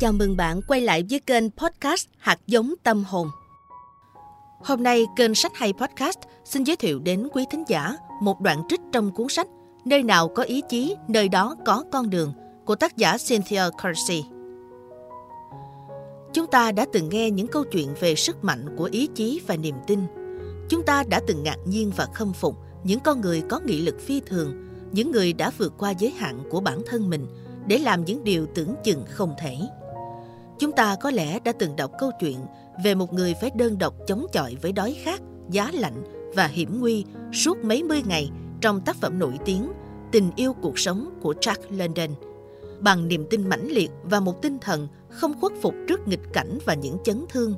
Chào mừng bạn quay lại với kênh podcast Hạt giống tâm hồn. Hôm nay, kênh Sách Hay Podcast xin giới thiệu đến quý thính giả một đoạn trích trong cuốn sách Nơi nào có ý chí, nơi đó có con đường của tác giả Cynthia Kersey. Chúng ta đã từng nghe những câu chuyện về sức mạnh của ý chí và niềm tin. Chúng ta đã từng ngạc nhiên và khâm phục những con người có nghị lực phi thường, những người đã vượt qua giới hạn của bản thân mình để làm những điều tưởng chừng không thể. Chúng ta có lẽ đã từng đọc câu chuyện về một người phải đơn độc chống chọi với đói khát, giá lạnh và hiểm nguy suốt mấy mươi ngày trong tác phẩm nổi tiếng Tình yêu cuộc sống của Jack London. Bằng niềm tin mãnh liệt và một tinh thần không khuất phục trước nghịch cảnh và những chấn thương,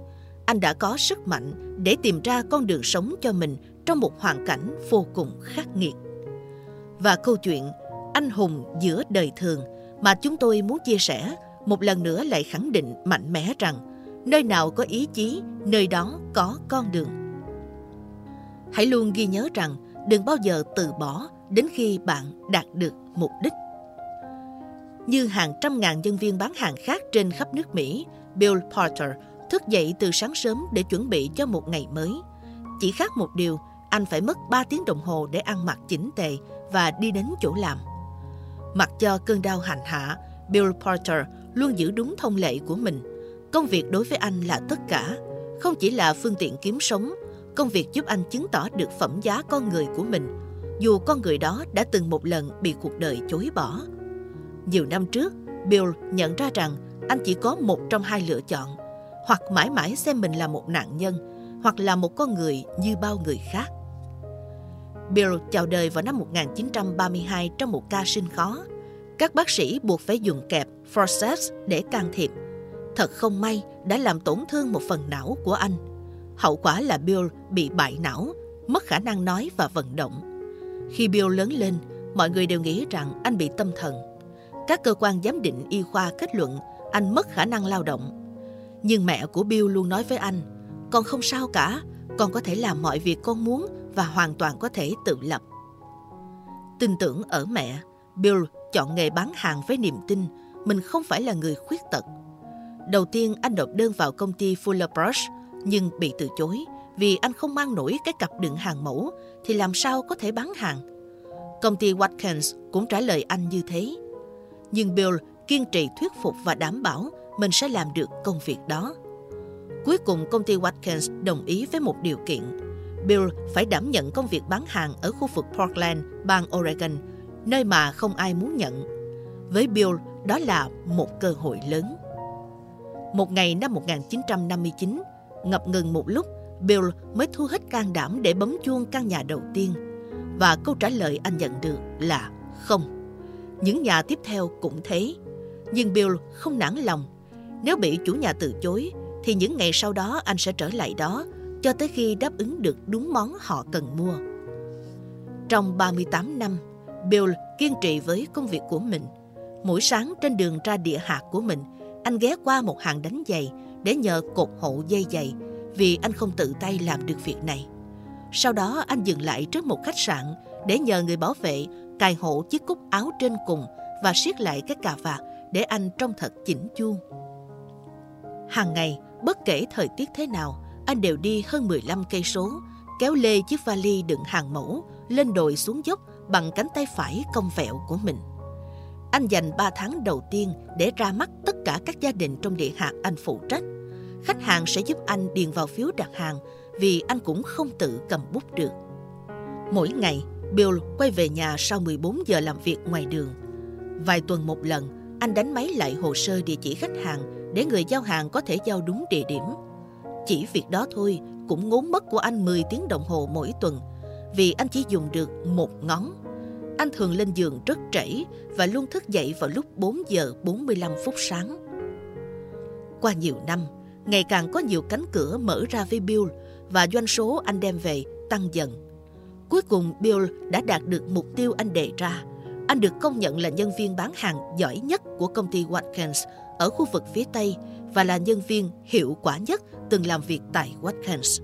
anh đã có sức mạnh để tìm ra con đường sống cho mình trong một hoàn cảnh vô cùng khắc nghiệt. Và câu chuyện Anh hùng giữa đời thường mà chúng tôi muốn chia sẻ một lần nữa lại khẳng định mạnh mẽ rằng nơi nào có ý chí, nơi đó có con đường. Hãy luôn ghi nhớ rằng đừng bao giờ từ bỏ đến khi bạn đạt được mục đích. Như hàng trăm ngàn nhân viên bán hàng khác trên khắp nước Mỹ, Bill Porter thức dậy từ sáng sớm để chuẩn bị cho một ngày mới. Chỉ khác một điều, anh phải mất 3 tiếng đồng hồ để ăn mặc chỉnh tề và đi đến chỗ làm. Mặc cho cơn đau hành hạ, Bill Porter luôn giữ đúng thông lệ của mình. Công việc đối với anh là tất cả, không chỉ là phương tiện kiếm sống, công việc giúp anh chứng tỏ được phẩm giá con người của mình, dù con người đó đã từng một lần bị cuộc đời chối bỏ. Nhiều năm trước, Bill nhận ra rằng anh chỉ có một trong hai lựa chọn, hoặc mãi mãi xem mình là một nạn nhân, hoặc là một con người như bao người khác. Bill chào đời vào năm 1932 trong một ca sinh khó. Các bác sĩ buộc phải dùng kẹp forceps để can thiệp. Thật không may đã làm tổn thương một phần não của anh. Hậu quả là Bill bị bại não, mất khả năng nói và vận động. Khi Bill lớn lên, mọi người đều nghĩ rằng anh bị tâm thần. Các cơ quan giám định y khoa kết luận anh mất khả năng lao động. Nhưng mẹ của Bill luôn nói với anh, con không sao cả, con có thể làm mọi việc con muốn và hoàn toàn có thể tự lập. Tin tưởng ở mẹ, Bill chọn nghề bán hàng với niềm tin mình không phải là người khuyết tật. Đầu tiên anh nộp đơn vào công ty Fuller Brush nhưng bị từ chối vì anh không mang nổi cái cặp đựng hàng mẫu thì làm sao có thể bán hàng. Công ty Watkins cũng trả lời anh như thế. Nhưng Bill kiên trì thuyết phục và đảm bảo mình sẽ làm được công việc đó. Cuối cùng công ty Watkins đồng ý với một điều kiện. Bill phải đảm nhận công việc bán hàng ở khu vực Portland, bang Oregon, nơi mà không ai muốn nhận. Với Bill, đó là một cơ hội lớn. Một ngày năm 1959, ngập ngừng một lúc, Bill mới thu hết can đảm để bấm chuông căn nhà đầu tiên. Và câu trả lời anh nhận được là không. Những nhà tiếp theo cũng thế. Nhưng Bill không nản lòng. Nếu bị chủ nhà từ chối, thì những ngày sau đó anh sẽ trở lại đó cho tới khi đáp ứng được đúng món họ cần mua. Trong 38 năm, Bill kiên trì với công việc của mình. Mỗi sáng trên đường ra địa hạt của mình, anh ghé qua một hàng đánh giày để nhờ cột hộ dây giày vì anh không tự tay làm được việc này. Sau đó anh dừng lại trước một khách sạn để nhờ người bảo vệ cài hộ chiếc cúc áo trên cùng và siết lại cái cà vạt để anh trông thật chỉnh chu. Hàng ngày, bất kể thời tiết thế nào, anh đều đi hơn 15 cây số, kéo lê chiếc vali đựng hàng mẫu lên đồi xuống dốc bằng cánh tay phải cong vẹo của mình. Anh dành 3 tháng đầu tiên để ra mắt tất cả các gia đình trong địa hạt anh phụ trách. Khách hàng sẽ giúp anh điền vào phiếu đặt hàng vì anh cũng không tự cầm bút được. Mỗi ngày, Bill quay về nhà sau 14 giờ làm việc ngoài đường. Vài tuần một lần, anh đánh máy lại hồ sơ địa chỉ khách hàng để người giao hàng có thể giao đúng địa điểm. Chỉ việc đó thôi cũng ngốn mất của anh 10 tiếng đồng hồ mỗi tuần vì anh chỉ dùng được một ngón. Anh thường lên giường rất trễ và luôn thức dậy vào lúc 4 giờ 45 phút sáng. Qua nhiều năm, ngày càng có nhiều cánh cửa mở ra với Bill và doanh số anh đem về tăng dần. Cuối cùng Bill đã đạt được mục tiêu anh đề ra. Anh được công nhận là nhân viên bán hàng giỏi nhất của công ty Watkins ở khu vực phía Tây và là nhân viên hiệu quả nhất từng làm việc tại Watkins.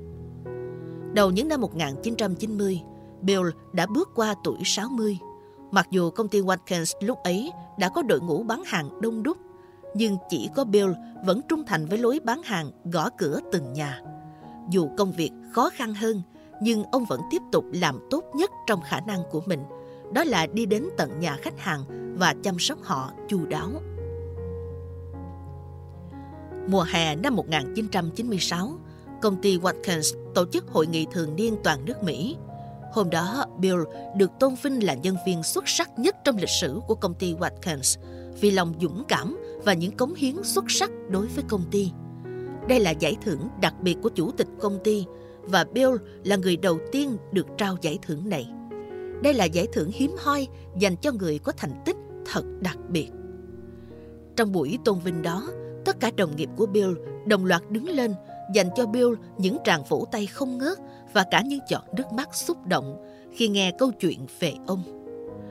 Đầu những năm 1990, Bill đã bước qua tuổi 60. Mặc dù công ty Watkins lúc ấy đã có đội ngũ bán hàng đông đúc, nhưng chỉ có Bill vẫn trung thành với lối bán hàng gõ cửa từng nhà. Dù công việc khó khăn hơn, nhưng ông vẫn tiếp tục làm tốt nhất trong khả năng của mình, đó là đi đến tận nhà khách hàng và chăm sóc họ chu đáo. Mùa hè năm 1996, công ty Watkins tổ chức hội nghị thường niên toàn nước Mỹ. Hôm đó, Bill được tôn vinh là nhân viên xuất sắc nhất trong lịch sử của công ty Watkins vì lòng dũng cảm và những cống hiến xuất sắc đối với công ty. Đây là giải thưởng đặc biệt của chủ tịch công ty và Bill là người đầu tiên được trao giải thưởng này. Đây là giải thưởng hiếm hoi dành cho người có thành tích thật đặc biệt. Trong buổi tôn vinh đó, tất cả đồng nghiệp của Bill đồng loạt đứng lên dành cho Bill những tràng vỗ tay không ngớt và cả những giọt nước mắt xúc động khi nghe câu chuyện về ông.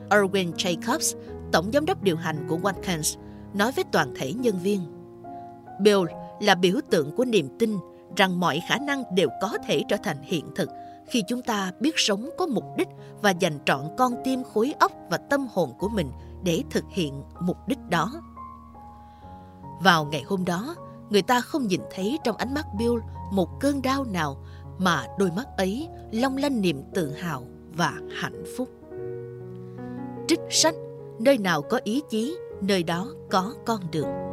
Erwin Jacobs, tổng giám đốc điều hành của Watkins, nói với toàn thể nhân viên. Bill là biểu tượng của niềm tin rằng mọi khả năng đều có thể trở thành hiện thực khi chúng ta biết sống có mục đích và dành trọn con tim khối óc và tâm hồn của mình để thực hiện mục đích đó. Vào ngày hôm đó, người ta không nhìn thấy trong ánh mắt Bill một cơn đau nào mà đôi mắt ấy long lanh niềm tự hào và hạnh phúc. Trích sách Nơi nào có ý chí, nơi đó có con đường.